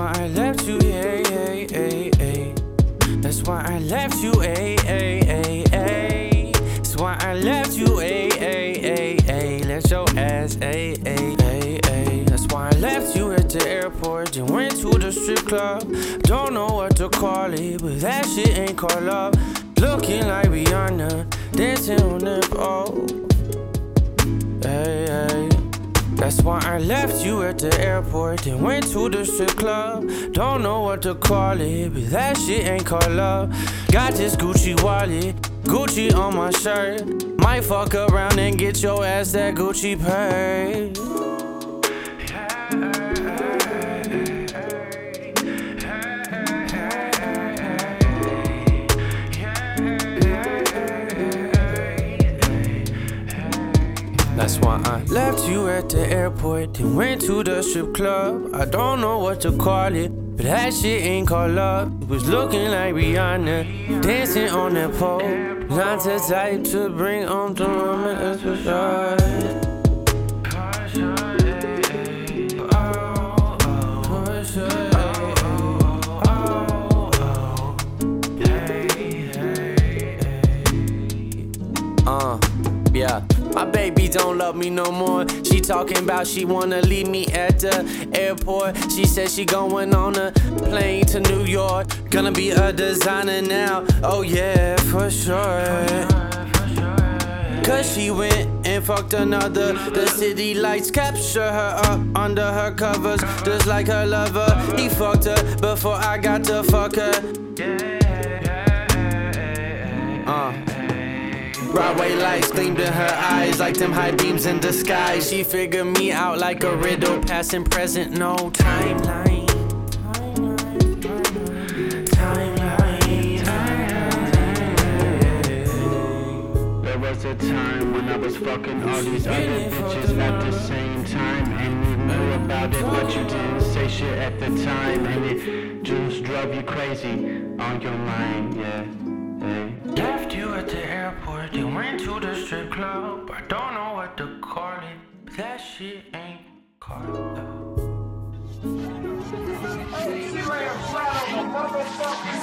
That's why I left you, yeah, yeah, yeah, yeah. That's why I left you, a, a, a, a. That's why I left you, a, a, a, a. Let your ass, a, a, a, a. That's why I left you at the airport and went to the strip club. Don't know what to call it, but that shit ain't called love. Looking That's why I left you at the airport and went to the strip club. Don't know what to call it, but that shit ain't called love. Got this Gucci wallet, Gucci on my shirt. Might fuck around and get your ass that Gucci purse. Why I left you at the airport and went to the strip club. I don't know what to call it, but that shit ain't called love. It was looking like Rihanna, dancing on that pole. Not the type to bring home the woman, for sure. My baby don't love me no more. She talking about she wanna leave me at the airport. She said she going on a plane to New York. Gonna be a designer now. Oh yeah, for sure. Cause she went and fucked another. The city lights capture her up under her covers. Just like her lover. He fucked her before I got to fuck her. Broadway lights gleamed in her eyes like them high beams in the sky. She figured me out like a riddle, past and present, no timeline. Timeline Timeline Timeline There was a time when I was fucking all these other bitches at the same time And you knew about it but you didn't say shit at the time And it just drove you crazy on your mind, yeah, strip club. I don't know what to call it. but That shit ain't called the motherfucking.